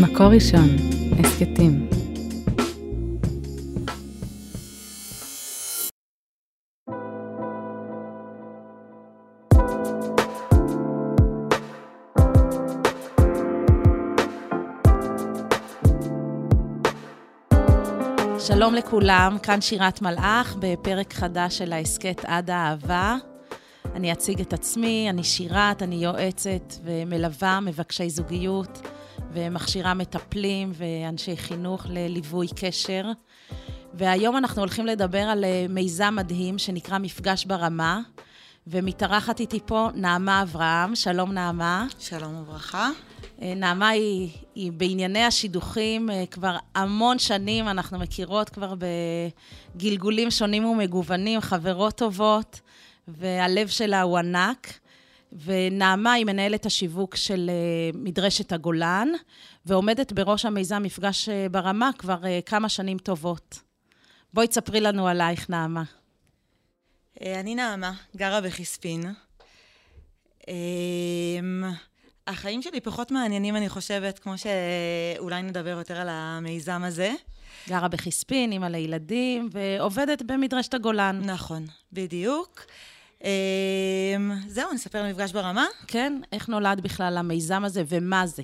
מקור ראשון, הסכתים. שלום לכולם, כאן שירת מלאך בפרק חדש של ההסכת עד האהבה. אני אציג את עצמי, אני שירת, אני יועצת ומלווה מבקשי זוגיות ומכשירה מטפלים ואנשי חינוך לליווי קשר. והיום אנחנו הולכים לדבר על אה, מיזם מדהים שנקרא מפגש ברמה, ומתארחת איתי פה נעמה אברהם. שלום נעמה. שלום וברכה. אה, נעמה היא, היא בענייני השידוכים אה, כבר המון שנים, אנחנו מכירות כבר בגלגולים שונים ומגוונים, חברות טובות, והלב שלה הוא ענק. ונעמה היא מנהלת השיווק של אה, מדרשת הגולן, ועומדת בראש המיזם מפגש ברמה כבר כמה שנים טובות. בואי תספרי לנו עלייך, נעמה. אני נעמה, גרה בחיספין. החיים שלי פחות מעניינים, אני חושבת, כמו שאולי נדבר יותר על המיזם הזה. גרה בחיספין, אימא לילדים, ועובדת במדרשת הגולן. נכון, בדיוק. אמ, זהו, נספר על מפגש ברמה? כן, איך נולד בכלל המיזם הזה ומה זה?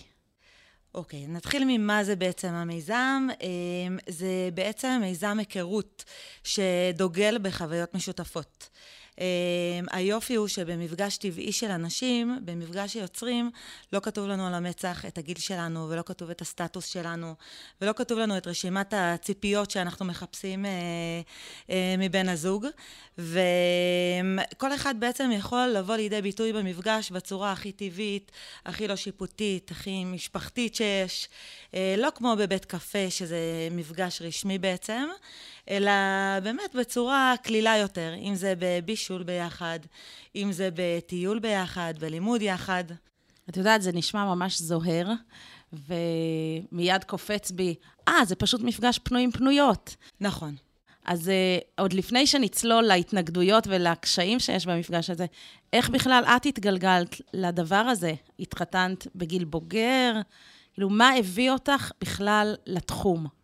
אוקיי, נתחיל ממה זה בעצם המיזם. אמ, זה בעצם מיזם היכרות שדוגל בחוויות משותפות. אמ, היופי הוא שבמפגש טבעי של אנשים, במפגש שיוצרים, לא כתוב לנו על המצח את הגיל שלנו, ולא כתוב את הסטטוס שלנו, ולא כתוב לנו את רשימת הציפיות שאנחנו מחפשים אה, אה, מבן הזוג. וכל אחד בעצם יכול לבוא לידי ביטוי במפגש בצורה הכי טבעית, הכי לא שיפוטית, הכי משפחתית שיש. אה, לא כמו בבית קפה, שזה מפגש רשמי בעצם, אלא באמת בצורה קלילה יותר, אם זה בבישול ביחד, אם זה בטיול ביחד, בלימוד יחד. את יודעת, זה נשמע ממש זוהר, ומיד קופץ בי, אה, זה פשוט מפגש פנויים פנויות. נכון. אז uh, עוד לפני שנצלול להתנגדויות ולקשיים שיש במפגש הזה, איך בכלל את התגלגלת לדבר הזה? התחתנת בגיל בוגר? כאילו, מה הביא אותך בכלל לתחום?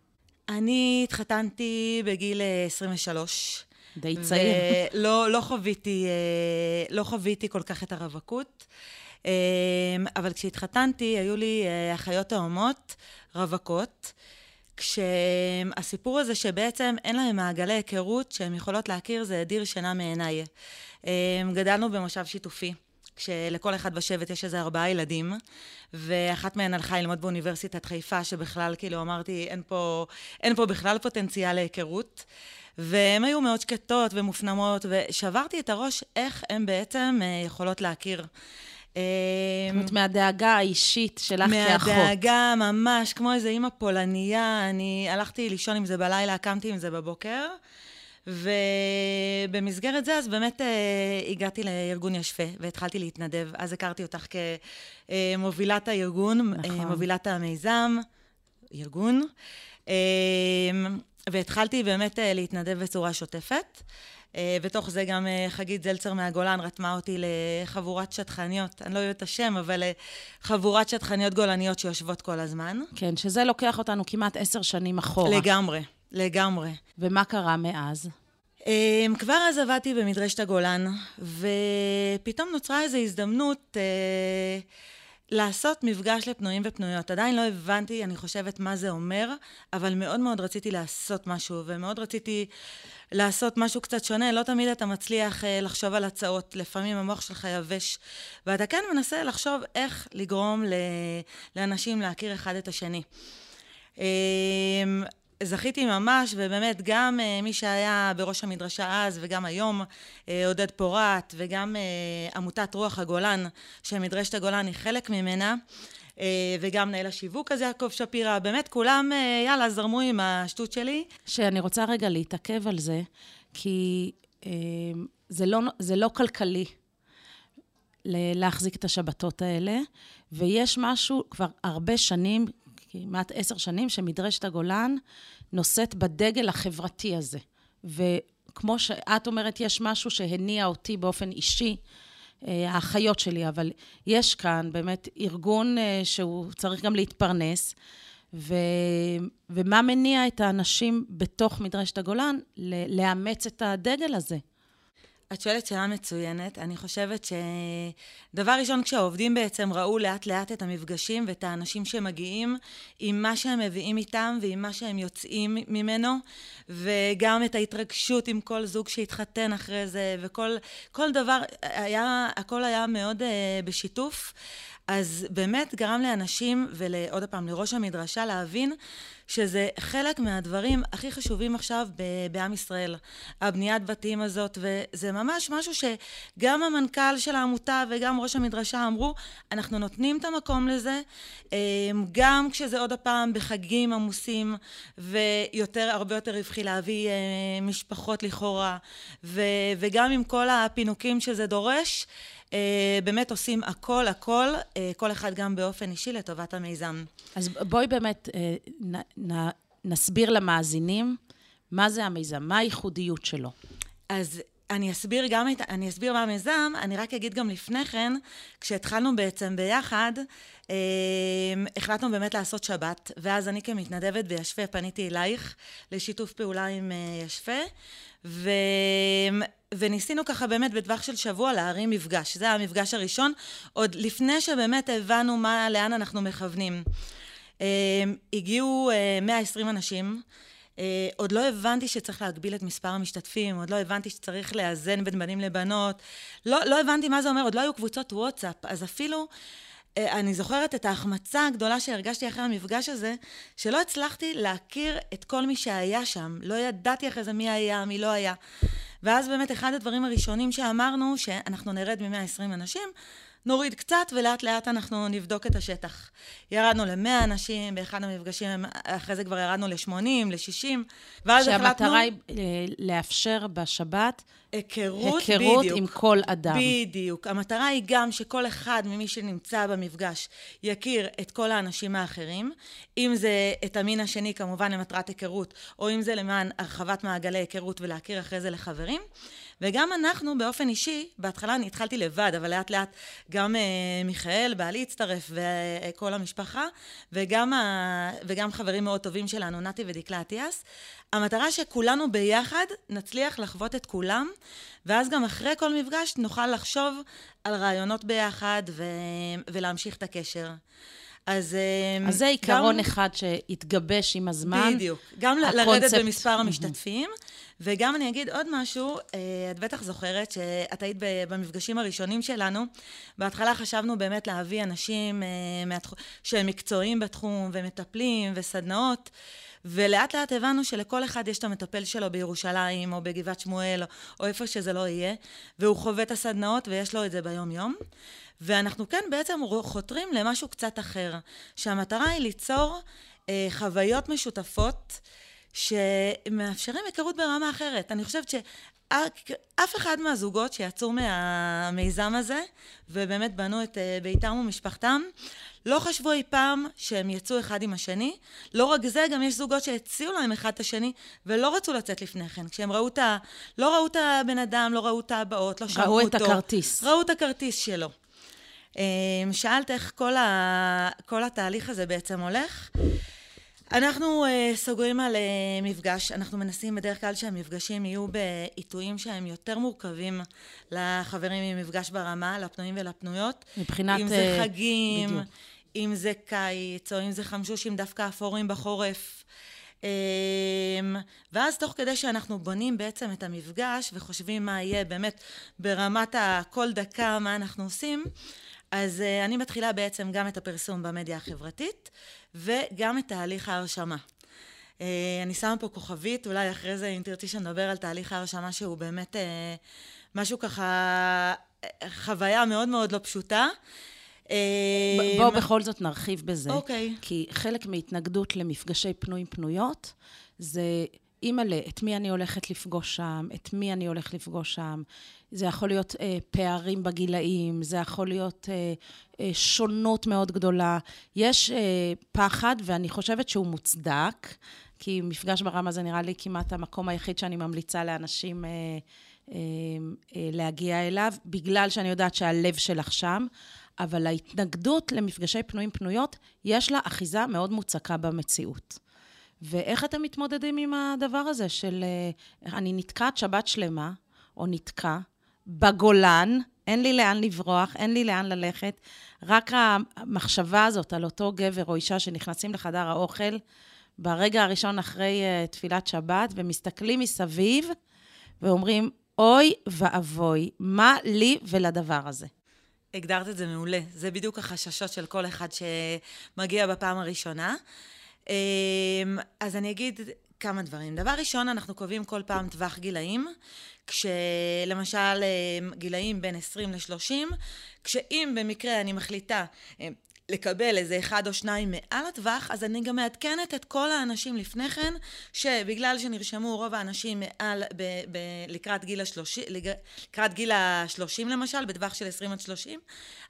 אני התחתנתי בגיל 23. אה, די צעיר. ולא לא חוויתי, אה, לא חוויתי כל כך את הרווקות. אה, אבל כשהתחתנתי, היו לי אחיות תאומות רווקות. כשהסיפור הזה שבעצם אין להם מעגלי היכרות שהן יכולות להכיר, זה הדיר שינה מעיניי. גדלנו במושב שיתופי. כשלכל אחד בשבט יש איזה ארבעה ילדים, ואחת מהן הלכה ללמוד באוניברסיטת חיפה, שבכלל, כאילו, אמרתי, אין פה, אין פה בכלל פוטנציאל להיכרות. והן היו מאוד שקטות ומופנמות, ושברתי את הראש איך הן בעצם אה, יכולות להכיר. זאת אומרת, מהדאגה האישית שלך כאחות. מהדאגה, ממש, כמו איזה אימא פולניה. אני הלכתי לישון עם זה בלילה, קמתי עם זה בבוקר. ובמסגרת זה, אז באמת אה, הגעתי לארגון ישפה והתחלתי להתנדב. אז הכרתי אותך כמובילת הארגון, אה, נכון. מובילת המיזם, ארגון. אה, והתחלתי באמת אה, להתנדב בצורה שוטפת. אה, בתוך זה גם אה, חגית זלצר מהגולן רתמה אותי לחבורת שטחניות, אני לא יודעת את השם, אבל חבורת שטחניות גולניות שיושבות כל הזמן. כן, שזה לוקח אותנו כמעט עשר שנים אחורה. לגמרי. לגמרי. ומה קרה מאז? Um, כבר אז עבדתי במדרשת הגולן, ופתאום נוצרה איזו הזדמנות uh, לעשות מפגש לפנויים ופנויות. עדיין לא הבנתי, אני חושבת, מה זה אומר, אבל מאוד מאוד רציתי לעשות משהו, ומאוד רציתי לעשות משהו קצת שונה. לא תמיד אתה מצליח uh, לחשוב על הצעות, לפעמים המוח שלך יבש, ואתה כן מנסה לחשוב איך לגרום ל- לאנשים להכיר אחד את השני. זכיתי ממש, ובאמת גם uh, מי שהיה בראש המדרשה אז וגם היום, uh, עודד פורט, וגם uh, עמותת רוח הגולן, שמדרשת הגולן היא חלק ממנה, uh, וגם מנהל השיווק הזה, יעקב שפירא, באמת כולם, uh, יאללה, זרמו עם השטות שלי. שאני רוצה רגע להתעכב על זה, כי uh, זה, לא, זה לא כלכלי. להחזיק את השבתות האלה, ויש משהו כבר הרבה שנים, כמעט עשר שנים, שמדרשת הגולן נושאת בדגל החברתי הזה. וכמו שאת אומרת, יש משהו שהניע אותי באופן אישי האחיות שלי, אבל יש כאן באמת ארגון שהוא צריך גם להתפרנס. ו, ומה מניע את האנשים בתוך מדרשת הגולן לאמץ את הדגל הזה? את שואלת שאלה מצוינת. אני חושבת שדבר ראשון, כשהעובדים בעצם ראו לאט לאט את המפגשים ואת האנשים שמגיעים עם מה שהם מביאים איתם ועם מה שהם יוצאים ממנו, וגם את ההתרגשות עם כל זוג שהתחתן אחרי זה, וכל דבר, היה, הכל היה מאוד uh, בשיתוף. אז באמת גרם לאנשים, ועוד פעם, לראש המדרשה, להבין שזה חלק מהדברים הכי חשובים עכשיו ב- בעם ישראל, הבניית בתים הזאת, וזה ממש משהו שגם המנכ"ל של העמותה וגם ראש המדרשה אמרו, אנחנו נותנים את המקום לזה, אמ, גם כשזה עוד הפעם בחגים עמוסים, ויותר, הרבה יותר רווחי להביא אה, משפחות לכאורה, ו- וגם עם כל הפינוקים שזה דורש, באמת עושים הכל, הכל, אה, כל אחד גם באופן אישי לטובת המיזם. אז בואי באמת אה, נ, נ, נסביר למאזינים מה זה המיזם, מה הייחודיות שלו. אז אני אסביר גם את, אני אסביר מה המיזם, אני רק אגיד גם לפני כן, כשהתחלנו בעצם ביחד, אה, החלטנו באמת לעשות שבת, ואז אני כמתנדבת בישפה פניתי אלייך לשיתוף פעולה עם אה, ישפה, ו... וניסינו ככה באמת בטווח של שבוע להרים מפגש. זה היה המפגש הראשון, עוד לפני שבאמת הבנו מה, לאן אנחנו מכוונים. Uh, הגיעו uh, 120 אנשים. Uh, עוד לא הבנתי שצריך להגביל את מספר המשתתפים, עוד לא הבנתי שצריך לאזן בין בנים לבנות. לא, לא הבנתי מה זה אומר, עוד לא היו קבוצות וואטסאפ. אז אפילו אה, אני זוכרת את ההחמצה הגדולה שהרגשתי אחרי המפגש הזה, שלא הצלחתי להכיר את כל מי שהיה שם. לא ידעתי אחרי זה מי היה, מי לא היה. ואז באמת אחד הדברים הראשונים שאמרנו, שאנחנו נרד מ-120 אנשים, נוריד קצת ולאט לאט אנחנו נבדוק את השטח. ירדנו ל-100 אנשים, באחד המפגשים, אחרי זה כבר ירדנו ל-80, ל-60, ואז החלטנו... שהמטרה היא אה, לאפשר בשבת היכרות, היכרות בדיוק. עם כל אדם. בדיוק. המטרה היא גם שכל אחד ממי שנמצא במפגש יכיר את כל האנשים האחרים, אם זה את המין השני כמובן למטרת היכרות, או אם זה למען הרחבת מעגלי היכרות ולהכיר אחרי זה לחברים. וגם אנחנו באופן אישי, בהתחלה אני התחלתי לבד, אבל לאט לאט גם uh, מיכאל, בעלי הצטרף, וכל המשפחה, וגם, ה, וגם חברים מאוד טובים שלנו, נתי ודקלה אטיאס. המטרה שכולנו ביחד נצליח לחוות את כולם, ואז גם אחרי כל מפגש נוכל לחשוב על רעיונות ביחד ו... ולהמשיך את הקשר. אז, אז זה עיקרון גם, אחד שהתגבש עם הזמן. בדיוק. גם הקונצפט. לרדת במספר המשתתפים, וגם אני אגיד עוד משהו, אה, את בטח זוכרת שאת היית במפגשים הראשונים שלנו. בהתחלה חשבנו באמת להביא אנשים אה, שהם מקצועיים בתחום, ומטפלים, וסדנאות. ולאט לאט הבנו שלכל אחד יש את המטפל שלו בירושלים, או בגבעת שמואל, או איפה שזה לא יהיה, והוא חווה את הסדנאות ויש לו את זה ביום-יום. ואנחנו כן בעצם חותרים למשהו קצת אחר, שהמטרה היא ליצור אה, חוויות משותפות שמאפשרים היכרות ברמה אחרת. אני חושבת שאף אחד מהזוגות שיצאו מהמיזם הזה, ובאמת בנו את אה, ביתם ומשפחתם, לא חשבו אי פעם שהם יצאו אחד עם השני. לא רק זה, גם יש זוגות שהציעו להם אחד את השני, ולא רצו לצאת לפני כן. כשהם ראו את ה... לא ראו את הבן אדם, לא ראו את הבאות, לא שמעו אותו. ראו את הכרטיס. ראו את הכרטיס שלו. אמ, שאלת איך כל, ה... כל התהליך הזה בעצם הולך. אנחנו uh, סוגרים על uh, מפגש, אנחנו מנסים בדרך כלל שהמפגשים יהיו בעיתויים שהם יותר מורכבים לחברים ממפגש ברמה, לפנויים ולפנויות. מבחינת... אם זה חגים, בדיוק. אם זה קיץ, או אם זה חמשושים דווקא אפורים בחורף. Um, ואז תוך כדי שאנחנו בונים בעצם את המפגש וחושבים מה יהיה באמת ברמת הכל דקה, מה אנחנו עושים, אז uh, אני מתחילה בעצם גם את הפרסום במדיה החברתית וגם את תהליך ההרשמה. Uh, אני שמה פה כוכבית, אולי אחרי זה אם תרצי שנדבר על תהליך ההרשמה שהוא באמת uh, משהו ככה, חוויה מאוד מאוד לא פשוטה. בואו בכל זאת נרחיב בזה. אוקיי. Okay. כי חלק מהתנגדות למפגשי פנויים פנויות זה אימא'לה, את מי אני הולכת לפגוש שם, את מי אני הולך לפגוש שם. זה יכול להיות אה, פערים בגילאים, זה יכול להיות אה, אה, שונות מאוד גדולה. יש אה, פחד, ואני חושבת שהוא מוצדק, כי מפגש ברמה זה נראה לי כמעט המקום היחיד שאני ממליצה לאנשים אה, להגיע אליו, בגלל שאני יודעת שהלב שלך שם, אבל ההתנגדות למפגשי פנויים-פנויות, יש לה אחיזה מאוד מוצקה במציאות. ואיך אתם מתמודדים עם הדבר הזה של אני נתקעת שבת שלמה, או נתקע, בגולן, אין לי לאן לברוח, אין לי לאן ללכת. רק המחשבה הזאת על אותו גבר או אישה שנכנסים לחדר האוכל, ברגע הראשון אחרי uh, תפילת שבת, ומסתכלים מסביב ואומרים, אוי ואבוי, מה לי ולדבר הזה? הגדרת את זה מעולה. זה בדיוק החששות של כל אחד שמגיע בפעם הראשונה. אמ, אז אני אגיד כמה דברים. דבר ראשון, אנחנו קובעים כל פעם טווח גילאים, כשלמשל אמ, גילאים בין 20 ל-30, כשאם במקרה אני מחליטה אמ, לקבל איזה אחד או שניים מעל הטווח, אז אני גם מעדכנת את כל האנשים לפני כן, שבגלל שנרשמו רוב האנשים מעל, ב, ב, לקראת גיל השלושים, לקראת גיל השלושים למשל, בטווח של עשרים עד שלושים,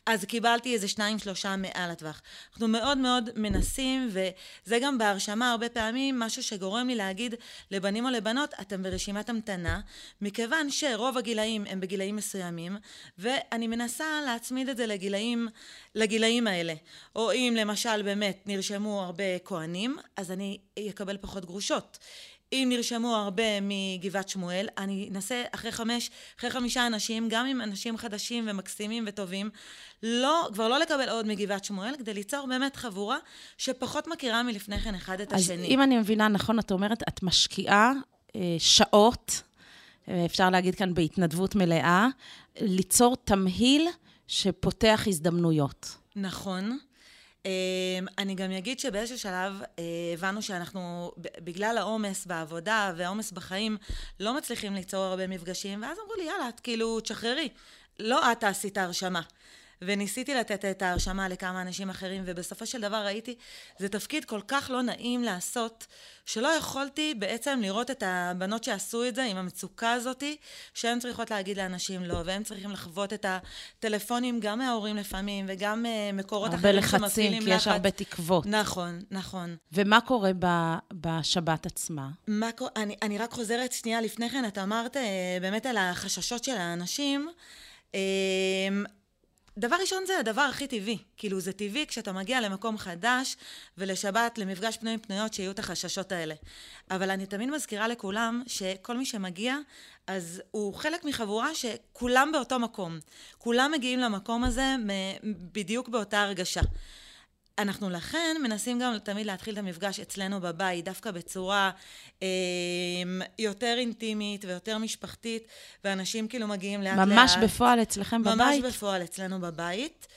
אז קיבלתי איזה שניים שלושה מעל הטווח. אנחנו מאוד מאוד מנסים, וזה גם בהרשמה הרבה פעמים משהו שגורם לי להגיד לבנים או לבנות, אתם ברשימת המתנה, מכיוון שרוב הגילאים הם בגילאים מסוימים, ואני מנסה להצמיד את זה לגילאים, לגילאים האלה. או אם למשל באמת נרשמו הרבה כהנים, אז אני אקבל פחות גרושות. אם נרשמו הרבה מגבעת שמואל, אני אנסה אחרי חמש, אחרי חמישה אנשים, גם עם אנשים חדשים ומקסימים וטובים, לא, כבר לא לקבל עוד מגבעת שמואל, כדי ליצור באמת חבורה שפחות מכירה מלפני כן אחד את אז השני. אז אם אני מבינה נכון, את אומרת, את משקיעה אה, שעות, אה, אפשר להגיד כאן בהתנדבות מלאה, ליצור תמהיל שפותח הזדמנויות. נכון. אמ, אני גם אגיד שבאיזשהו שלב אה, הבנו שאנחנו, בגלל העומס בעבודה והעומס בחיים, לא מצליחים ליצור הרבה מפגשים, ואז אמרו לי, יאללה, את כאילו, תשחררי. לא את תעשי את ההרשמה. וניסיתי לתת את ההרשמה לכמה אנשים אחרים, ובסופו של דבר ראיתי, זה תפקיד כל כך לא נעים לעשות, שלא יכולתי בעצם לראות את הבנות שעשו את זה עם המצוקה הזאתי, שהן צריכות להגיד לאנשים לא, והם צריכים לחוות את הטלפונים גם מההורים לפעמים, וגם uh, מקורות אחרים שמפעילים לחץ. הרבה לחצים, כי יש הרבה תקוות. נכון, נכון. ומה קורה ב, בשבת עצמה? מה, אני, אני רק חוזרת שנייה לפני כן, את אמרת uh, באמת על החששות של האנשים. Uh, דבר ראשון זה הדבר הכי טבעי. כאילו זה טבעי כשאתה מגיע למקום חדש ולשבת, למפגש פנויים פנויות, שיהיו את החששות האלה. אבל אני תמיד מזכירה לכולם שכל מי שמגיע, אז הוא חלק מחבורה שכולם באותו מקום. כולם מגיעים למקום הזה בדיוק באותה הרגשה. אנחנו לכן מנסים גם תמיד להתחיל את המפגש אצלנו בבית, דווקא בצורה אה, יותר אינטימית ויותר משפחתית, ואנשים כאילו מגיעים לאט ממש לאט. ממש בפועל אצלכם ממש בבית? ממש בפועל אצלנו בבית.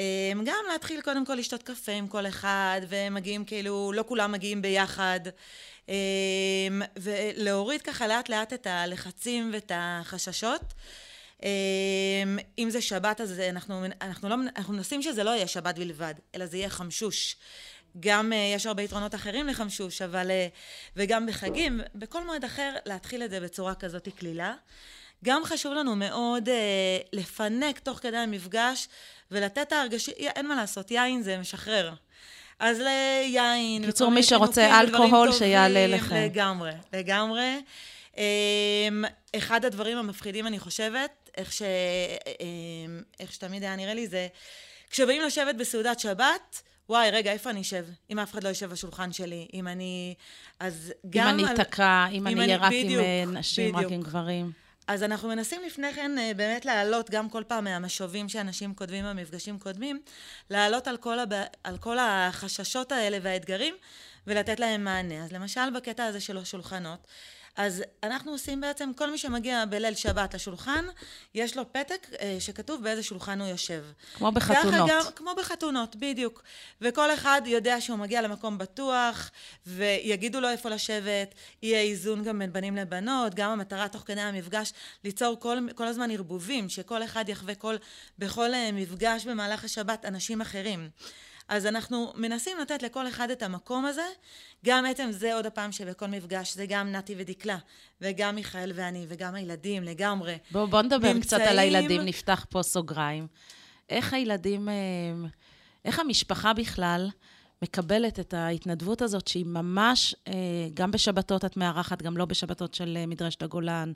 אה, גם להתחיל קודם כל לשתות קפה עם כל אחד, ומגיעים כאילו, לא כולם מגיעים ביחד. אה, ולהוריד ככה לאט לאט את הלחצים ואת החששות. אמ, אם זה שבת, אז אנחנו, אנחנו, לא, אנחנו מנסים שזה לא יהיה שבת בלבד, אלא זה יהיה חמשוש. גם uh, יש הרבה יתרונות אחרים לחמשוש, אבל... Uh, וגם בחגים, בכל מועד אחר, להתחיל את זה בצורה כזאת קלילה. גם חשוב לנו מאוד uh, לפנק תוך כדי המפגש ולתת את ההרגשה, אין מה לעשות, יין זה משחרר. אז ליין, קיצור, מי שרוצה אלכוהול, שיעלה לכם. לגמרי, לגמרי. אמ, אחד הדברים המפחידים, אני חושבת, איך, ש... אמ, איך שתמיד היה נראה לי, זה כשבאים לשבת בסעודת שבת, וואי, רגע, איפה אני אשב? אם אף אחד לא יושב בשולחן שלי, אם אני... אז גם... אם אני אתקע, אם, אם אני אהיה רק בדיוק, עם נשים, בדיוק. רק עם גברים. אז אנחנו מנסים לפני כן אה, באמת להעלות גם כל פעם מהמשובים שאנשים כותבים במפגשים קודמים, להעלות על כל, הב... על כל החששות האלה והאתגרים ולתת להם מענה. אז למשל בקטע הזה של השולחנות, אז אנחנו עושים בעצם, כל מי שמגיע בליל שבת לשולחן, יש לו פתק אה, שכתוב באיזה שולחן הוא יושב. כמו בחתונות. גם, כמו בחתונות, בדיוק. וכל אחד יודע שהוא מגיע למקום בטוח, ויגידו לו איפה לשבת, יהיה איזון גם בין בנים לבנות, גם המטרה תוך כדי המפגש, ליצור כל, כל הזמן ערבובים, שכל אחד יחווה כל, בכל אה, מפגש במהלך השבת אנשים אחרים. אז אנחנו מנסים לתת לכל אחד את המקום הזה. גם עצם זה עוד הפעם שבכל מפגש, זה גם נתי ודקלה, וגם מיכאל ואני, וגם הילדים לגמרי. בואו בוא נדבר נמצאים... קצת על הילדים, נפתח פה סוגריים. איך הילדים, אה, איך המשפחה בכלל מקבלת את ההתנדבות הזאת, שהיא ממש, אה, גם בשבתות את מארחת, גם לא בשבתות של אה, מדרשת הגולן,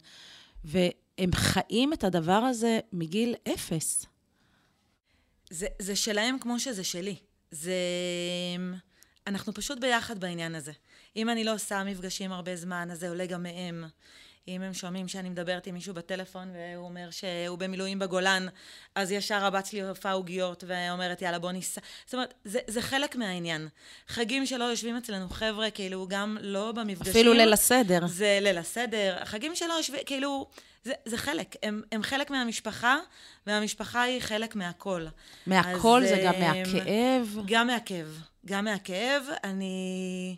ו... הם חיים את הדבר הזה מגיל אפס. זה, זה שלהם כמו שזה שלי. זה... אנחנו פשוט ביחד בעניין הזה. אם אני לא עושה מפגשים הרבה זמן, אז זה עולה גם מהם. אם הם שומעים שאני מדברת עם מישהו בטלפון והוא אומר שהוא במילואים בגולן, אז ישר הבת שלי הופעה עוגיות ואומרת יאללה בוא ניסע. זאת אומרת, זה, זה חלק מהעניין. חגים שלא יושבים אצלנו חבר'ה, כאילו גם לא במפגשים. אפילו ליל הסדר. זה ליל הסדר. חגים שלא יושבים, כאילו, זה, זה חלק. הם, הם חלק מהמשפחה, והמשפחה היא חלק מהכל. מהכל אז, זה גם מהכאב? גם מהכאב. גם מהכאב. אני...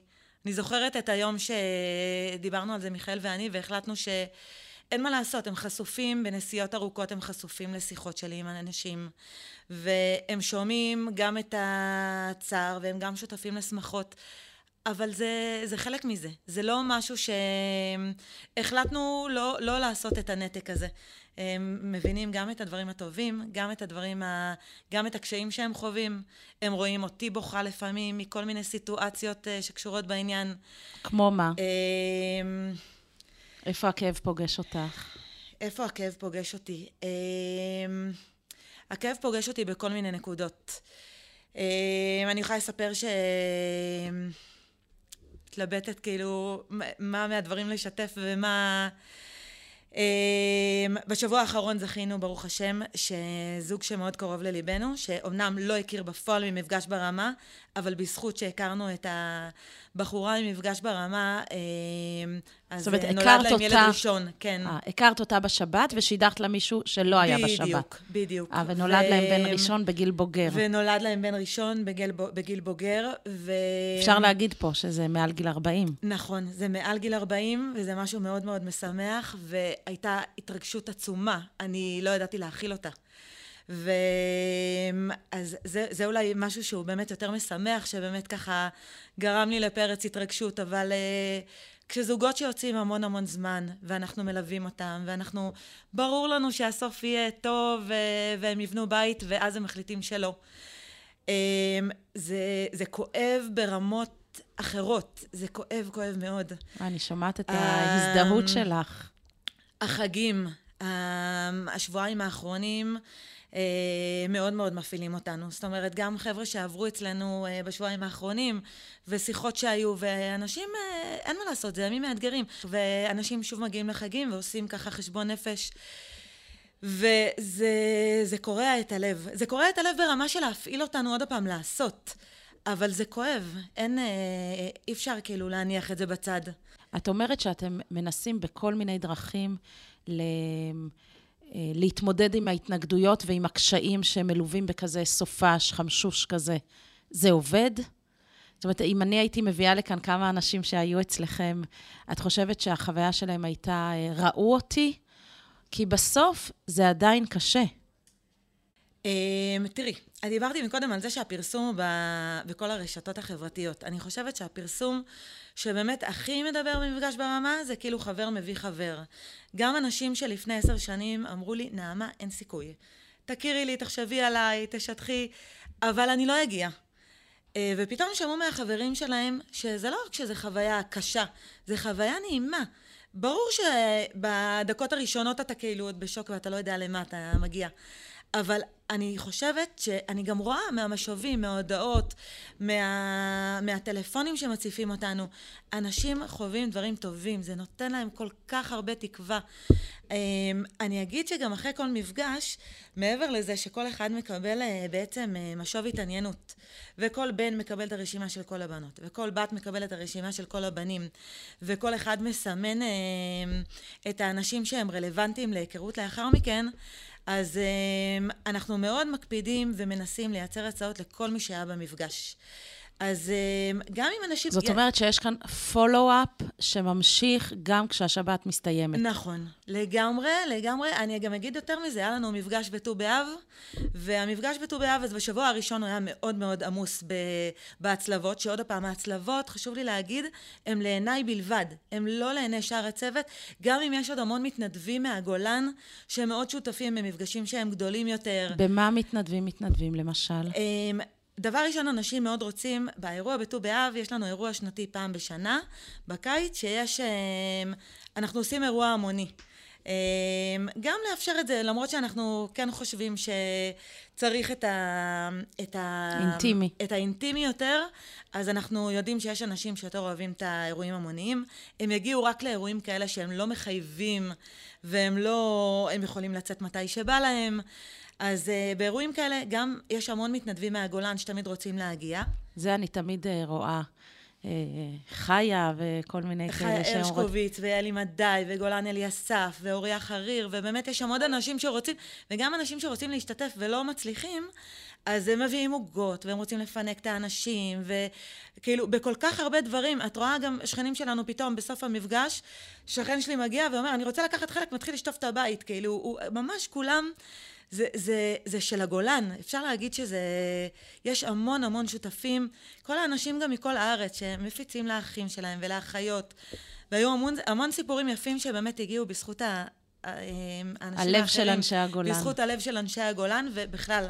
אני זוכרת את היום שדיברנו על זה מיכאל ואני, והחלטנו שאין מה לעשות, הם חשופים, בנסיעות ארוכות הם חשופים לשיחות שלי עם אנשים, והם שומעים גם את הצער, והם גם שותפים לשמחות. אבל זה, זה חלק מזה, זה לא משהו שהחלטנו לא, לא לעשות את הנתק הזה. הם מבינים גם את הדברים הטובים, גם את הדברים, ה... גם את הקשיים שהם חווים. הם רואים אותי בוכה לפעמים מכל מיני סיטואציות אה, שקשורות בעניין. כמו מה? אמ, איפה הכאב פוגש אותך? איפה הכאב פוגש אותי? אמ, הכאב פוגש אותי בכל מיני נקודות. אמ, אני יכולה לספר ש... מתלבטת כאילו מה מהדברים לשתף ומה... אמ, בשבוע האחרון זכינו, ברוך השם, שזוג שמאוד קרוב לליבנו, שאומנם לא הכיר בפועל ממפגש ברמה, אבל בזכות שהכרנו את הבחורה ממפגש ברמה, אז אומרת, נולד להם אותה, ילד ראשון, כן. 아, אה, הכרת אותה בשבת ושידכת לה מישהו שלא היה בדיוק, בשבת. בדיוק, בדיוק. אה, ונולד ו... להם בן ראשון בגיל בוגר. ונולד להם בן ראשון בגיל, בגיל בוגר, ו... אפשר להגיד פה שזה מעל גיל 40. נכון, זה מעל גיל 40, וזה משהו מאוד מאוד משמח, והייתה התרגשות עצומה, אני לא ידעתי להכיל אותה. ואז זה, זה אולי משהו שהוא באמת יותר משמח, שבאמת ככה גרם לי לפרץ התרגשות, אבל uh, כשזוגות שיוצאים המון המון זמן, ואנחנו מלווים אותם, ואנחנו, ברור לנו שהסוף יהיה טוב, והם יבנו בית, ואז הם מחליטים שלא. Um, זה, זה כואב ברמות אחרות, זה כואב, כואב מאוד. אני שומעת את ההזדהות שלך. החגים, השבועיים האחרונים, אה, מאוד מאוד מפעילים אותנו. זאת אומרת, גם חבר'ה שעברו אצלנו אה, בשבועיים האחרונים, ושיחות שהיו, ואנשים, אה, אין מה לעשות, זה ימים מאתגרים. ואנשים שוב מגיעים לחגים ועושים ככה חשבון נפש. וזה קורע את הלב. זה קורע את הלב ברמה של להפעיל אותנו עוד פעם לעשות. אבל זה כואב, אין, אי אפשר כאילו להניח את זה בצד. את אומרת שאתם מנסים בכל מיני דרכים ל... אה, להתמודד עם ההתנגדויות ועם הקשיים שמלווים בכזה סופש, חמשוש כזה. זה עובד? זאת אומרת, אם אני הייתי מביאה לכאן כמה אנשים שהיו אצלכם, את חושבת שהחוויה שלהם הייתה, אה, ראו אותי? כי בסוף זה עדיין קשה. אמ, תראי, אני דיברתי מקודם על זה שהפרסום הוא בכל הרשתות החברתיות. אני חושבת שהפרסום שבאמת הכי מדבר במפגש ברמה זה כאילו חבר מביא חבר. גם אנשים שלפני עשר שנים אמרו לי, נעמה, אין סיכוי. תכירי לי, תחשבי עליי, תשטחי, אבל אני לא אגיע. אה, ופתאום שמעו מהחברים שלהם שזה לא רק שזה חוויה קשה, זה חוויה נעימה. ברור שבדקות הראשונות אתה כאילו עוד בשוק ואתה לא יודע למה אתה מגיע. אבל אני חושבת שאני גם רואה מהמשובים, מההודעות, מה, מהטלפונים שמציפים אותנו, אנשים חווים דברים טובים, זה נותן להם כל כך הרבה תקווה. אמ, אני אגיד שגם אחרי כל מפגש, מעבר לזה שכל אחד מקבל אה, בעצם אה, משוב התעניינות, וכל בן מקבל את הרשימה של כל הבנות, וכל בת מקבל את הרשימה של כל הבנים, וכל אחד מסמן אמ, את האנשים שהם רלוונטיים להיכרות לאחר מכן, אז אמ, אנחנו מאוד מקפידים ומנסים לייצר הצעות לכל מי שהיה במפגש. אז אמ, גם אם אנשים... זאת אומרת שיש כאן פולו-אפ שממשיך גם כשהשבת מסתיימת. נכון, לגמרי, לגמרי. אני גם אגיד יותר מזה, היה לנו מפגש בט"ו באב, והמפגש בט"ו באב, אז בשבוע הראשון הוא היה מאוד מאוד עמוס בהצלבות, שעוד פעם, ההצלבות, חשוב לי להגיד, הם לעיניי בלבד, הם לא לעיני שאר הצוות, גם אם יש עוד המון מתנדבים מהגולן, שהם מאוד שותפים במפגשים שהם גדולים יותר. במה מתנדבים מתנדבים, למשל? אמ, דבר ראשון, אנשים מאוד רוצים, באירוע בט"ו באב, יש לנו אירוע שנתי פעם בשנה, בקיץ, שיש, אמ, אנחנו עושים אירוע המוני. גם לאפשר את זה, למרות שאנחנו כן חושבים שצריך את ה... את ה... אינטימי. את האינטימי יותר, אז אנחנו יודעים שיש אנשים שיותר אוהבים את האירועים המוניים. הם יגיעו רק לאירועים כאלה שהם לא מחייבים, והם לא... הם יכולים לצאת מתי שבא להם. אז uh, באירועים כאלה גם יש המון מתנדבים מהגולן שתמיד רוצים להגיע. זה אני תמיד uh, רואה. אה, חיה וכל מיני כאלה חיה הרשקוביץ ואלי מדי וגולן אליסף ואוריה חריר, ובאמת יש שם עוד אנשים שרוצים, וגם אנשים שרוצים להשתתף ולא מצליחים, אז הם מביאים עוגות, והם רוצים לפנק את האנשים, וכאילו, בכל כך הרבה דברים, את רואה גם שכנים שלנו פתאום בסוף המפגש, שכן שלי מגיע ואומר, אני רוצה לקחת חלק, מתחיל לשטוף את הבית, כאילו, הוא, ממש כולם... זה, זה, זה של הגולן. אפשר להגיד שזה... יש המון המון שותפים, כל האנשים גם מכל הארץ שמפיצים לאחים שלהם ולאחיות. והיו המון, המון סיפורים יפים שבאמת הגיעו בזכות ה... האנשים הלב האחרים, של אנשי הגולן. בזכות הלב של אנשי הגולן, ובכלל,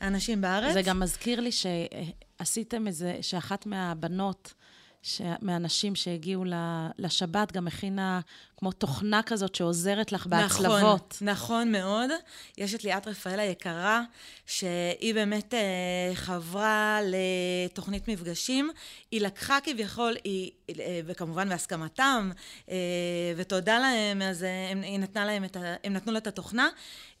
האנשים בארץ. זה גם מזכיר לי שעשיתם איזה, שאחת מהבנות מהאנשים שהגיעו לשבת גם הכינה כמו תוכנה כזאת שעוזרת לך בהצלבות. נכון, נכון מאוד. יש את ליאת רפאל היקרה, שהיא באמת אה, חברה לתוכנית מפגשים. היא לקחה כביכול, היא, אה, וכמובן בהסכמתם, אה, ותודה להם, אז הם, היא נתנה להם את ה, הם נתנו לה את התוכנה.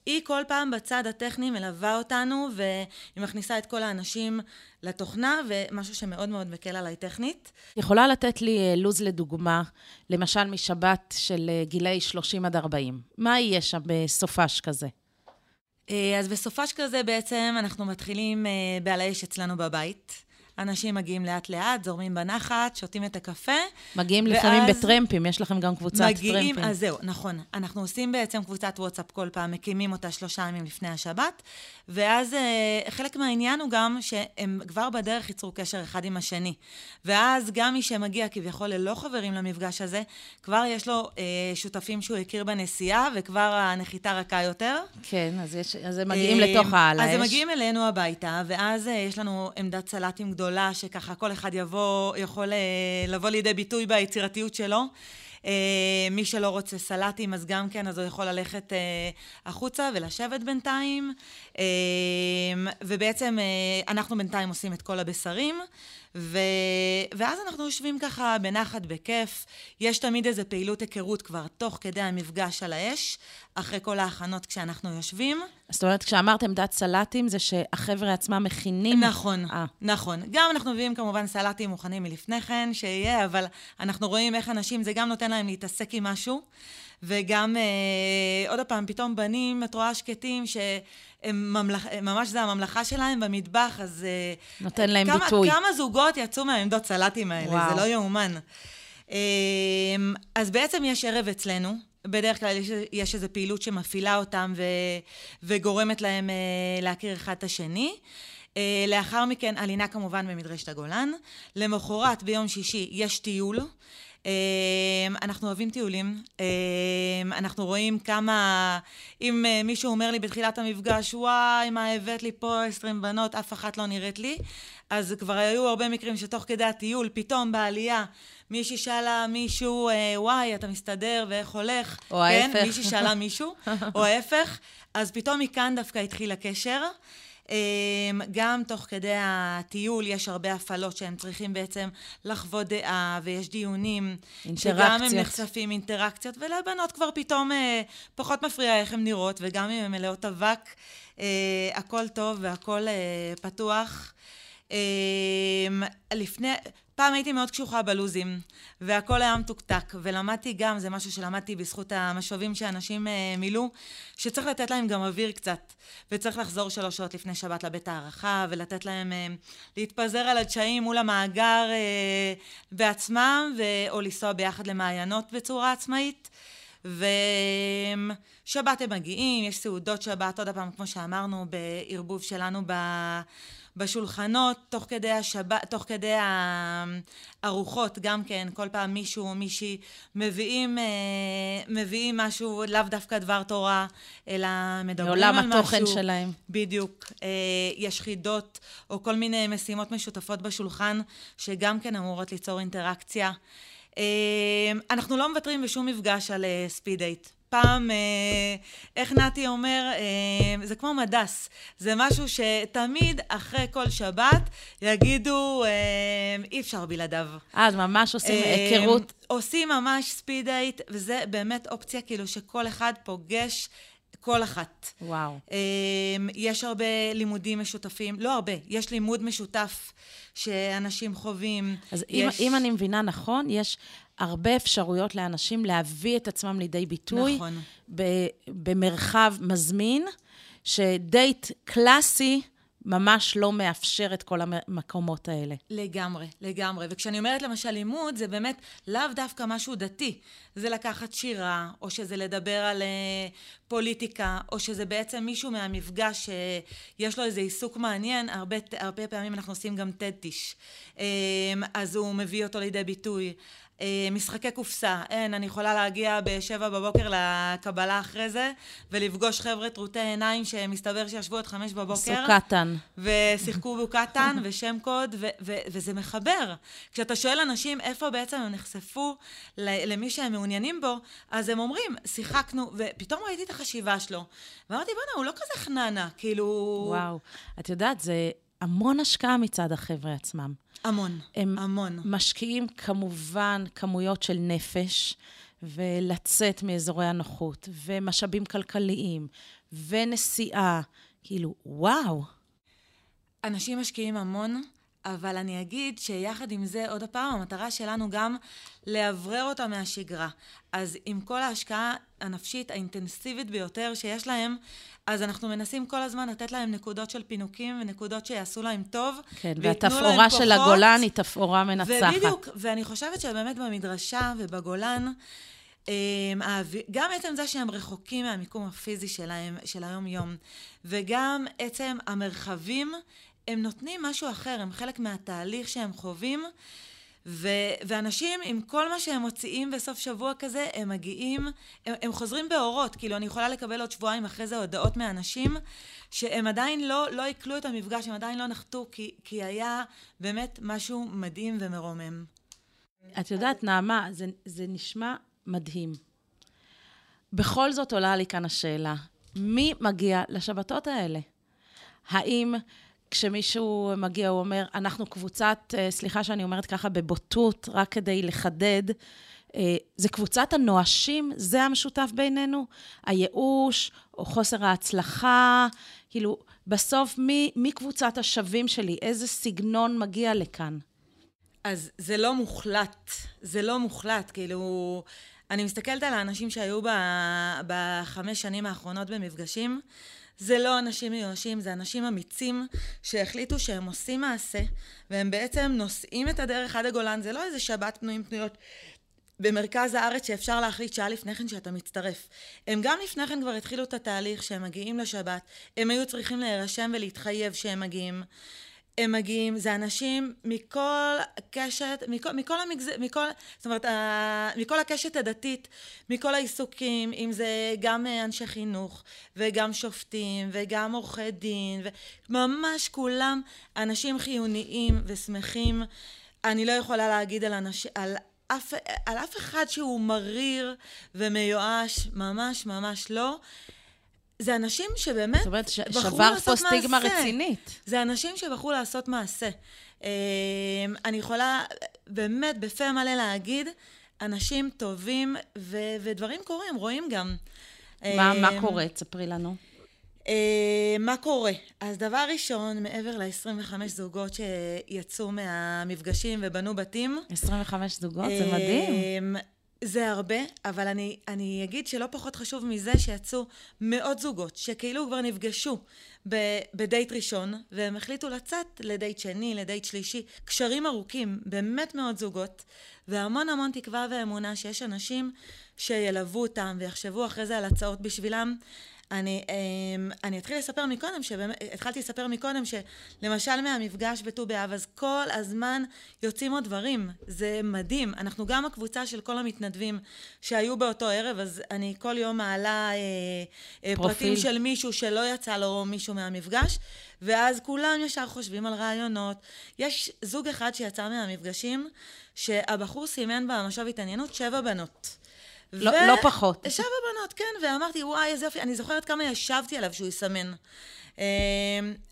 היא כל פעם בצד הטכני מלווה אותנו, והיא מכניסה את כל האנשים לתוכנה, ומשהו שמאוד מאוד מקל עליי טכנית. יכולה לתת לי אה, לו"ז לדוגמה, למשל משבת של אה, גילאי 30 עד 40. מה יהיה שם בסופש כזה? אה, אז בסופש כזה בעצם אנחנו מתחילים בעל האש אצלנו בבית. אנשים מגיעים לאט-לאט, זורמים בנחת, שותים את הקפה. מגיעים ואז... לפעמים בטרמפים, יש לכם גם קבוצת מגיעים, טרמפים. מגיעים, אז זהו, נכון. אנחנו עושים בעצם קבוצת וואטסאפ כל פעם, מקימים אותה שלושה ימים לפני השבת, ואז אה, חלק מהעניין הוא גם שהם כבר בדרך ייצרו קשר אחד עם השני. ואז גם מי שמגיע כביכול ללא חברים למפגש הזה, כבר יש לו אה, שותפים שהוא הכיר בנסיעה, וכבר הנחיתה רכה יותר. כן, אז, יש, אז הם מגיעים אה, לתוך העל. אז הם מגיעים אלינו הביתה, ואז אה, יש לנו עמדת סלטים גדולה. גדולה, שככה כל אחד יבוא, יכול אה, לבוא לידי ביטוי ביצירתיות שלו. אה, מי שלא רוצה סלטים, אז גם כן, אז הוא יכול ללכת אה, החוצה ולשבת בינתיים. ובעצם אנחנו בינתיים עושים את כל הבשרים. ו... ואז אנחנו יושבים ככה בנחת, בכיף. יש תמיד איזו פעילות היכרות כבר תוך כדי המפגש על האש, אחרי כל ההכנות כשאנחנו יושבים. זאת אומרת, כשאמרת עמדת סלטים, זה שהחבר'ה עצמם מכינים... נכון, 아. אה. נכון. גם אנחנו מביאים כמובן סלטים מוכנים מלפני כן, שיהיה, אבל אנחנו רואים איך אנשים, זה גם נותן להם להתעסק עם משהו. וגם, אה, עוד פעם, פתאום בנים, את רואה שקטים, שהם ממלכ... ממש זה הממלכה שלהם במטבח, אז... אה, נותן להם כמה, ביטוי. כמה זוגות יצאו מהעמדות סלטים האלה, וואו. זה לא יאומן. אה, אז בעצם יש ערב אצלנו, בדרך כלל יש, יש איזו פעילות שמפעילה אותם ו, וגורמת להם אה, להכיר אחד את השני. אה, לאחר מכן, הלינה כמובן במדרשת הגולן. למחרת, ביום שישי, יש טיול. אמ, אנחנו אוהבים טיולים, אמ, אנחנו רואים כמה, אם אה, מישהו אומר לי בתחילת המפגש, וואי, מה הבאת לי פה 20 בנות, אף אחת לא נראית לי, אז כבר היו הרבה מקרים שתוך כדי הטיול, פתאום בעלייה, מישהי שאלה מישהו, אה, וואי, אתה מסתדר ואיך הולך? או כן? ההפך. מישהי שאלה מישהו, או ההפך. אז פתאום מכאן דווקא התחיל הקשר. אמ, גם תוך כדי הטיול יש הרבה הפעלות שהם צריכים בעצם לחוות דעה, ויש דיונים. אינטראקציות. שגם הם נחשפים אינטראקציות, ולבנות כבר פתאום אה, פחות מפריע איך הן נראות, וגם אם הן מלאות אבק, אה, הכל טוב והכל אה, פתוח. אמ, לפני, פעם הייתי מאוד קשוחה בלוזים, והכל היה מתוקתק, ולמדתי גם, זה משהו שלמדתי בזכות המשובים שאנשים אה, מילאו, שצריך לתת להם גם אוויר קצת, וצריך לחזור שלוש שעות לפני שבת לבית הערכה, ולתת להם אה, להתפזר על הדשאים מול המאגר אה, בעצמם, ו... או לנסוע ביחד למעיינות בצורה עצמאית. ושבת הם מגיעים, יש סעודות שבת, עוד פעם, כמו שאמרנו, בערבוב שלנו ב... בשולחנות, תוך כדי, השב... תוך כדי הארוחות, גם כן, כל פעם מישהו או מישהי מביאים, אה, מביאים משהו, לאו דווקא דבר תורה, אלא מדברים על משהו. מעולם התוכן שלהם. בדיוק. אה, יש חידות, או כל מיני משימות משותפות בשולחן, שגם כן אמורות ליצור אינטראקציה. אה, אנחנו לא מוותרים בשום מפגש על speed date. פעם, אה, איך נתי אומר, אה, זה כמו מדס. זה משהו שתמיד אחרי כל שבת יגידו, אה, אי אפשר בלעדיו. אה, אז ממש עושים היכרות. עושים ממש speed date, וזה באמת אופציה כאילו שכל אחד פוגש כל אחת. וואו. יש הרבה לימודים משותפים, לא הרבה, יש לימוד משותף שאנשים חווים. אז יש... אם, אם אני מבינה נכון, יש הרבה אפשרויות לאנשים להביא את עצמם לידי ביטוי. נכון. במרחב מזמין, שדייט קלאסי ממש לא מאפשר את כל המקומות האלה. לגמרי, לגמרי. וכשאני אומרת למשל לימוד, זה באמת לאו דווקא משהו דתי. זה לקחת שירה, או שזה לדבר על uh, פוליטיקה, או שזה בעצם מישהו מהמפגש שיש לו איזה עיסוק מעניין, הרבה, הרבה פעמים אנחנו עושים גם טד-טיש. Um, אז הוא מביא אותו לידי ביטוי. אה, משחקי קופסה, אין, אני יכולה להגיע בשבע בבוקר לקבלה אחרי זה, ולפגוש חבר'ה טרוטי עיניים שמסתבר שישבו עד חמש בבוקר. עשו קטן. ושיחקו בקטן ושם קוד, ו- ו- וזה מחבר. כשאתה שואל אנשים איפה בעצם הם נחשפו למי שהם מעוניינים בו, אז הם אומרים, שיחקנו, ופתאום ראיתי את החשיבה שלו, ואמרתי, בוא'נה, הוא לא כזה חננה, כאילו... וואו. את יודעת, זה המון השקעה מצד החבר'ה עצמם. המון, הם המון. הם משקיעים כמובן כמויות של נפש, ולצאת מאזורי הנוחות, ומשאבים כלכליים, ונסיעה. כאילו, וואו. אנשים משקיעים המון, אבל אני אגיד שיחד עם זה, עוד פעם, המטרה שלנו גם לאוורר אותם מהשגרה. אז עם כל ההשקעה הנפשית האינטנסיבית ביותר שיש להם, אז אנחנו מנסים כל הזמן לתת להם נקודות של פינוקים ונקודות שיעשו להם טוב. כן, והתפאורה של הגולן היא תפאורה מנצחת. ובדיוק, ואני חושבת שבאמת במדרשה ובגולן, אמ, גם עצם זה שהם רחוקים מהמיקום הפיזי שלהם, של היום-יום, וגם עצם המרחבים, הם נותנים משהו אחר, הם חלק מהתהליך שהם חווים. ו- ואנשים, עם כל מה שהם מוציאים בסוף שבוע כזה, הם מגיעים, הם, הם חוזרים באורות. כאילו, אני יכולה לקבל עוד שבועיים אחרי זה הודעות מאנשים, שהם עדיין לא, לא עיכלו את המפגש, הם עדיין לא נחתו, כי, כי היה באמת משהו מדהים ומרומם. את יודעת, נעמה, זה, זה נשמע מדהים. בכל זאת עולה לי כאן השאלה, מי מגיע לשבתות האלה? האם כשמישהו מגיע, הוא אומר, אנחנו קבוצת, אה, סליחה שאני אומרת ככה בבוטות, רק כדי לחדד, אה, זה קבוצת הנואשים, זה המשותף בינינו? הייאוש, או חוסר ההצלחה, כאילו, בסוף, מי, מי קבוצת השווים שלי? איזה סגנון מגיע לכאן? אז זה לא מוחלט, זה לא מוחלט, כאילו... אני מסתכלת על האנשים שהיו בחמש שנים האחרונות במפגשים, זה לא אנשים מיואשים, זה אנשים אמיצים שהחליטו שהם עושים מעשה, והם בעצם נושאים את הדרך עד הגולן. זה לא איזה שבת פנויים פנויות במרכז הארץ שאפשר להחליט שעה לפני כן שאתה מצטרף. הם גם לפני כן כבר התחילו את התהליך שהם מגיעים לשבת, הם היו צריכים להירשם ולהתחייב שהם מגיעים. הם מגיעים, זה אנשים מכל הקשת, מכל, מכל המגזר, מכל, זאת אומרת, מכל הקשת הדתית, מכל העיסוקים, אם זה גם אנשי חינוך, וגם שופטים, וגם עורכי דין, וממש כולם אנשים חיוניים ושמחים. אני לא יכולה להגיד על, אנש, על, אף, על אף אחד שהוא מריר ומיואש, ממש ממש לא. זה אנשים שבאמת זאת אומרת, שבר פה סטיגמה רצינית. זה אנשים שבחרו לעשות מעשה. אמ, אני יכולה באמת בפה מלא להגיד, אנשים טובים, ו- ודברים קורים, רואים גם. מה, מה אמ, קורה? תספרי לנו. אמ, מה קורה? אז דבר ראשון, מעבר ל-25 זוגות שיצאו מהמפגשים ובנו בתים. 25 זוגות? זה מדהים. זה הרבה, אבל אני, אני אגיד שלא פחות חשוב מזה שיצאו מאות זוגות שכאילו כבר נפגשו ב, בדייט ראשון והם החליטו לצאת לדייט שני, לדייט שלישי, קשרים ארוכים, באמת מאות זוגות והמון המון תקווה ואמונה שיש אנשים שילוו אותם ויחשבו אחרי זה על הצעות בשבילם אני, אמ, אני אתחיל לספר מקודם, שבאמת, התחלתי לספר מקודם שלמשל מהמפגש בט"ו באב, אז כל הזמן יוצאים עוד דברים, זה מדהים. אנחנו גם הקבוצה של כל המתנדבים שהיו באותו ערב, אז אני כל יום מעלה אה, אה, פרטים של מישהו שלא יצא לו מישהו מהמפגש, ואז כולם ישר חושבים על רעיונות. יש זוג אחד שיצא מהמפגשים, שהבחור סימן במשוב התעניינות שבע בנות. לא, ו... לא פחות. שבע בנות, כן, ואמרתי, וואי, איזה יופי. אני זוכרת כמה ישבתי עליו שהוא יסמן. אמ,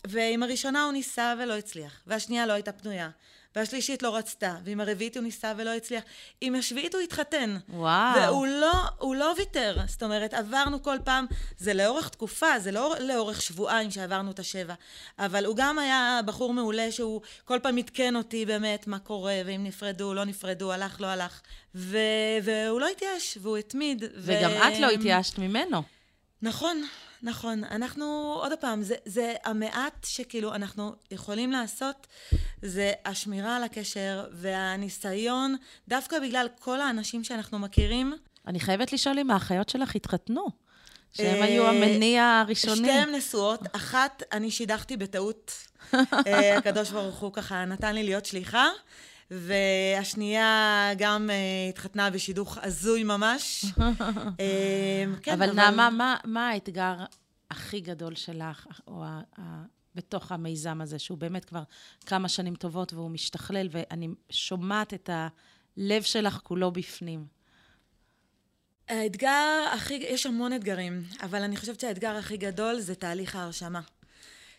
ועם הראשונה הוא ניסה ולא הצליח, והשנייה לא הייתה פנויה. והשלישית לא רצתה, ועם הרביעית הוא ניסה ולא הצליח. עם השביעית הוא התחתן. וואו. והוא לא, לא ויתר. זאת אומרת, עברנו כל פעם, זה לאורך תקופה, זה לא לאורך שבועיים שעברנו את השבע. אבל הוא גם היה בחור מעולה שהוא כל פעם עדכן אותי באמת מה קורה, ואם נפרדו, לא נפרדו, הלך, לא הלך. ו... והוא לא התייאש, והוא התמיד. וגם ו... את לא התייאשת ממנו. נכון, נכון. אנחנו, עוד פעם, זה, זה המעט שכאילו אנחנו יכולים לעשות, זה השמירה על הקשר והניסיון, דווקא בגלל כל האנשים שאנחנו מכירים. אני חייבת לשאול אם האחיות שלך התחתנו. שהם היו המניע הראשוני. שתיהן נשואות. אחת, אני שידכתי בטעות. אה, הקדוש ברוך הוא ככה נתן לי להיות שליחה. והשנייה גם uh, התחתנה בשידוך הזוי ממש. uh, כן, אבל, אבל נעמה, מה, מה האתגר הכי גדול שלך, או ה, ה, בתוך המיזם הזה, שהוא באמת כבר כמה שנים טובות והוא משתכלל, ואני שומעת את הלב שלך כולו בפנים. האתגר הכי, יש המון אתגרים, אבל אני חושבת שהאתגר הכי גדול זה תהליך ההרשמה.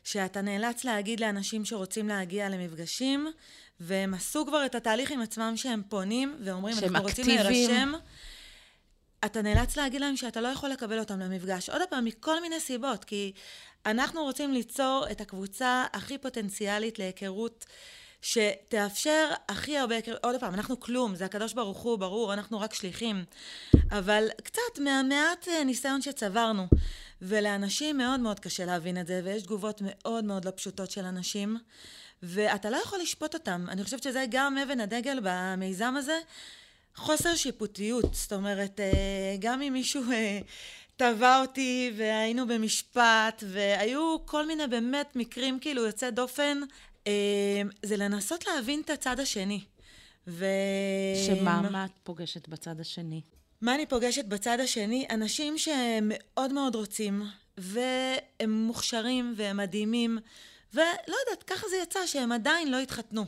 שאתה נאלץ להגיד לאנשים שרוצים להגיע למפגשים, והם עשו כבר את התהליך עם עצמם שהם פונים, ואומרים, אנחנו אקטיביים. רוצים להירשם. אתה נאלץ להגיד להם שאתה לא יכול לקבל אותם למפגש. עוד פעם, מכל מיני סיבות, כי אנחנו רוצים ליצור את הקבוצה הכי פוטנציאלית להיכרות. שתאפשר הכי הרבה, עוד פעם, אנחנו כלום, זה הקדוש ברוך הוא, ברור, אנחנו רק שליחים. אבל קצת מהמעט אה, ניסיון שצברנו. ולאנשים מאוד מאוד קשה להבין את זה, ויש תגובות מאוד מאוד לא פשוטות של אנשים, ואתה לא יכול לשפוט אותם. אני חושבת שזה גם אבן הדגל במיזם הזה, חוסר שיפוטיות. זאת אומרת, אה, גם אם מישהו אה, תבע אותי והיינו במשפט, והיו כל מיני באמת מקרים כאילו יוצא דופן, זה לנסות להבין את הצד השני. ו... שמה, מה את פוגשת בצד השני? מה אני פוגשת בצד השני? אנשים שהם מאוד מאוד רוצים, והם מוכשרים והם מדהימים, ולא יודעת, ככה זה יצא שהם עדיין לא התחתנו.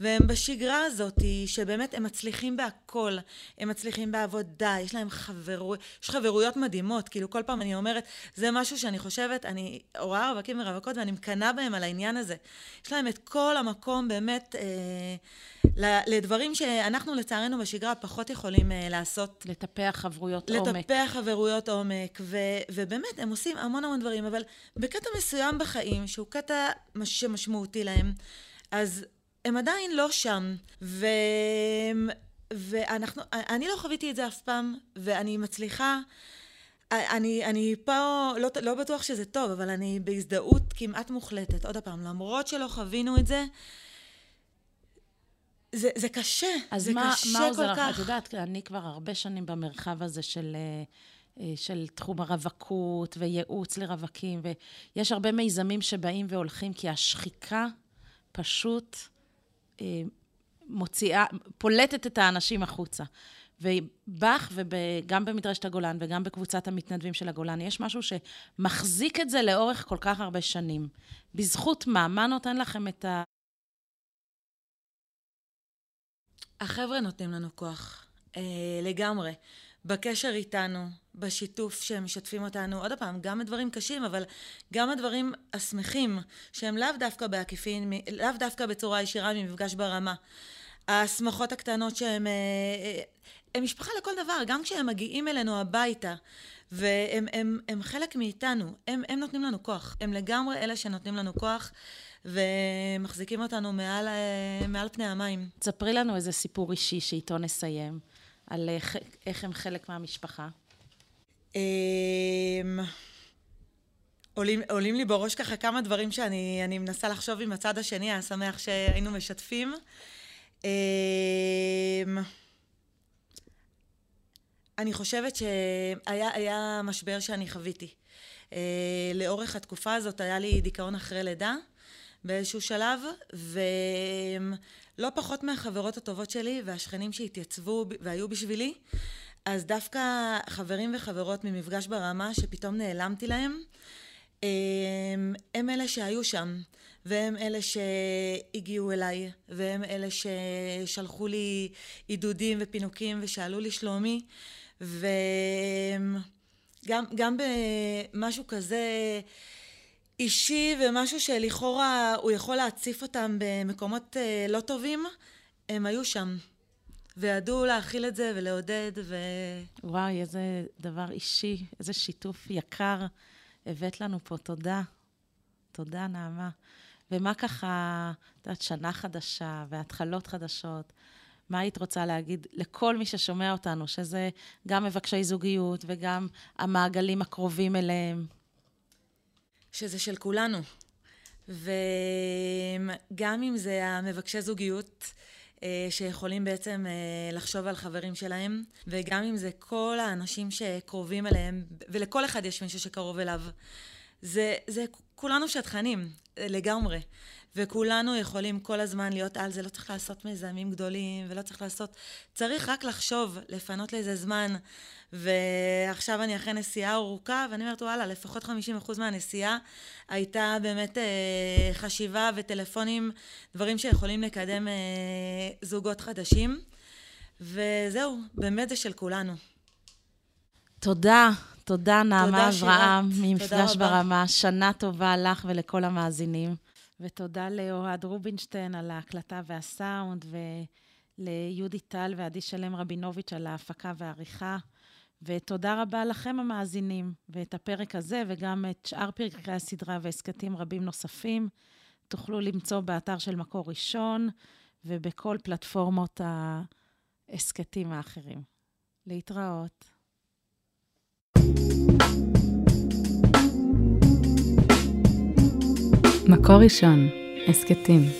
והם בשגרה הזאת, שבאמת הם מצליחים בהכל. הם מצליחים בעבודה, יש להם חברויות, יש חברויות מדהימות. כאילו, כל פעם אני אומרת, זה משהו שאני חושבת, אני רואה רווקים ורווקות ואני מקנאה בהם על העניין הזה. יש להם את כל המקום באמת אה, לדברים שאנחנו לצערנו בשגרה פחות יכולים אה, לעשות. לטפח חברויות לטפח עומק. לטפח חברויות עומק, ו, ובאמת, הם עושים המון המון דברים, אבל בקטע מסוים בחיים, שהוא קטע שמשמעותי להם, אז הם עדיין לא שם. ו... ואנחנו, אני לא חוויתי את זה אף פעם, ואני מצליחה, אני, אני פה, לא, לא בטוח שזה טוב, אבל אני בהזדהות כמעט מוחלטת. עוד פעם, למרות שלא חווינו את זה, זה, זה קשה, זה מה, קשה מה כל כך. את יודעת, אני כבר הרבה שנים במרחב הזה של, אה, אה, של תחום הרווקות וייעוץ לרווקים, ויש הרבה מיזמים שבאים והולכים, כי השחיקה פשוט... אה, מוציאה, פולטת את האנשים החוצה. ובך, וגם במדרשת הגולן וגם בקבוצת המתנדבים של הגולן, יש משהו שמחזיק את זה לאורך כל כך הרבה שנים. בזכות מה? מה נותן לכם את ה... החבר'ה נותנים לנו כוח, אה, לגמרי. בקשר איתנו, בשיתוף שהם משתפים אותנו, עוד פעם, גם הדברים קשים, אבל גם הדברים השמחים, שהם לאו דווקא בעקיפין, לאו דווקא בצורה ישירה ממפגש ברמה. השמחות הקטנות שהם... אה, אה, הם משפחה לכל דבר, גם כשהם מגיעים אלינו הביתה, והם הם, הם חלק מאיתנו, הם, הם נותנים לנו כוח. הם לגמרי אלה שנותנים לנו כוח. ומחזיקים אותנו מעל, אה, מעל פני המים. תספרי לנו איזה סיפור אישי שאיתו נסיים. על איך הם חלק מהמשפחה? אמ, עולים, עולים לי בראש ככה כמה דברים שאני מנסה לחשוב עם הצד השני, היה שמח שהיינו משתפים. אמ, אני חושבת שהיה משבר שאני חוויתי. אה, לאורך התקופה הזאת היה לי דיכאון אחרי לידה באיזשהו שלב, ו... לא פחות מהחברות הטובות שלי והשכנים שהתייצבו והיו בשבילי, אז דווקא חברים וחברות ממפגש ברמה שפתאום נעלמתי להם, הם, הם אלה שהיו שם, והם אלה שהגיעו אליי, והם אלה ששלחו לי עידודים ופינוקים ושאלו לי שלומי, וגם במשהו כזה אישי ומשהו שלכאורה הוא יכול להציף אותם במקומות אה, לא טובים, הם היו שם. וידעו להכיל את זה ולעודד ו... וואי, איזה דבר אישי, איזה שיתוף יקר הבאת לנו פה. תודה. תודה, נעמה. ומה ככה, את יודעת, שנה חדשה והתחלות חדשות. מה היית רוצה להגיד לכל מי ששומע אותנו, שזה גם מבקשי זוגיות וגם המעגלים הקרובים אליהם? שזה של כולנו. וגם אם זה המבקשי זוגיות, אה, שיכולים בעצם אה, לחשוב על חברים שלהם, וגם אם זה כל האנשים שקרובים אליהם, ולכל אחד יש מישהו שקרוב אליו. זה, זה כולנו שטחנים, לגמרי. וכולנו יכולים כל הזמן להיות על זה, לא צריך לעשות מיזמים גדולים, ולא צריך לעשות... צריך רק לחשוב, לפנות לזה זמן. ועכשיו אני אחרי נסיעה ארוכה, ואני אומרת, וואלה, לפחות 50% מהנסיעה הייתה באמת אה, חשיבה וטלפונים, דברים שיכולים לקדם אה, זוגות חדשים. וזהו, באמת זה של כולנו. תודה. תודה, נעמה אברהם, ממפגש ברמה. שנה טובה לך ולכל המאזינים. ותודה לאוהד רובינשטיין על ההקלטה והסאונד, וליהודי טל ועדי שלם רבינוביץ' על ההפקה והעריכה. ותודה רבה לכם המאזינים, ואת הפרק הזה וגם את שאר פרקי הסדרה והסכתים רבים נוספים תוכלו למצוא באתר של מקור ראשון ובכל פלטפורמות ההסכתים האחרים. להתראות. מקור ראשון, הסכתים.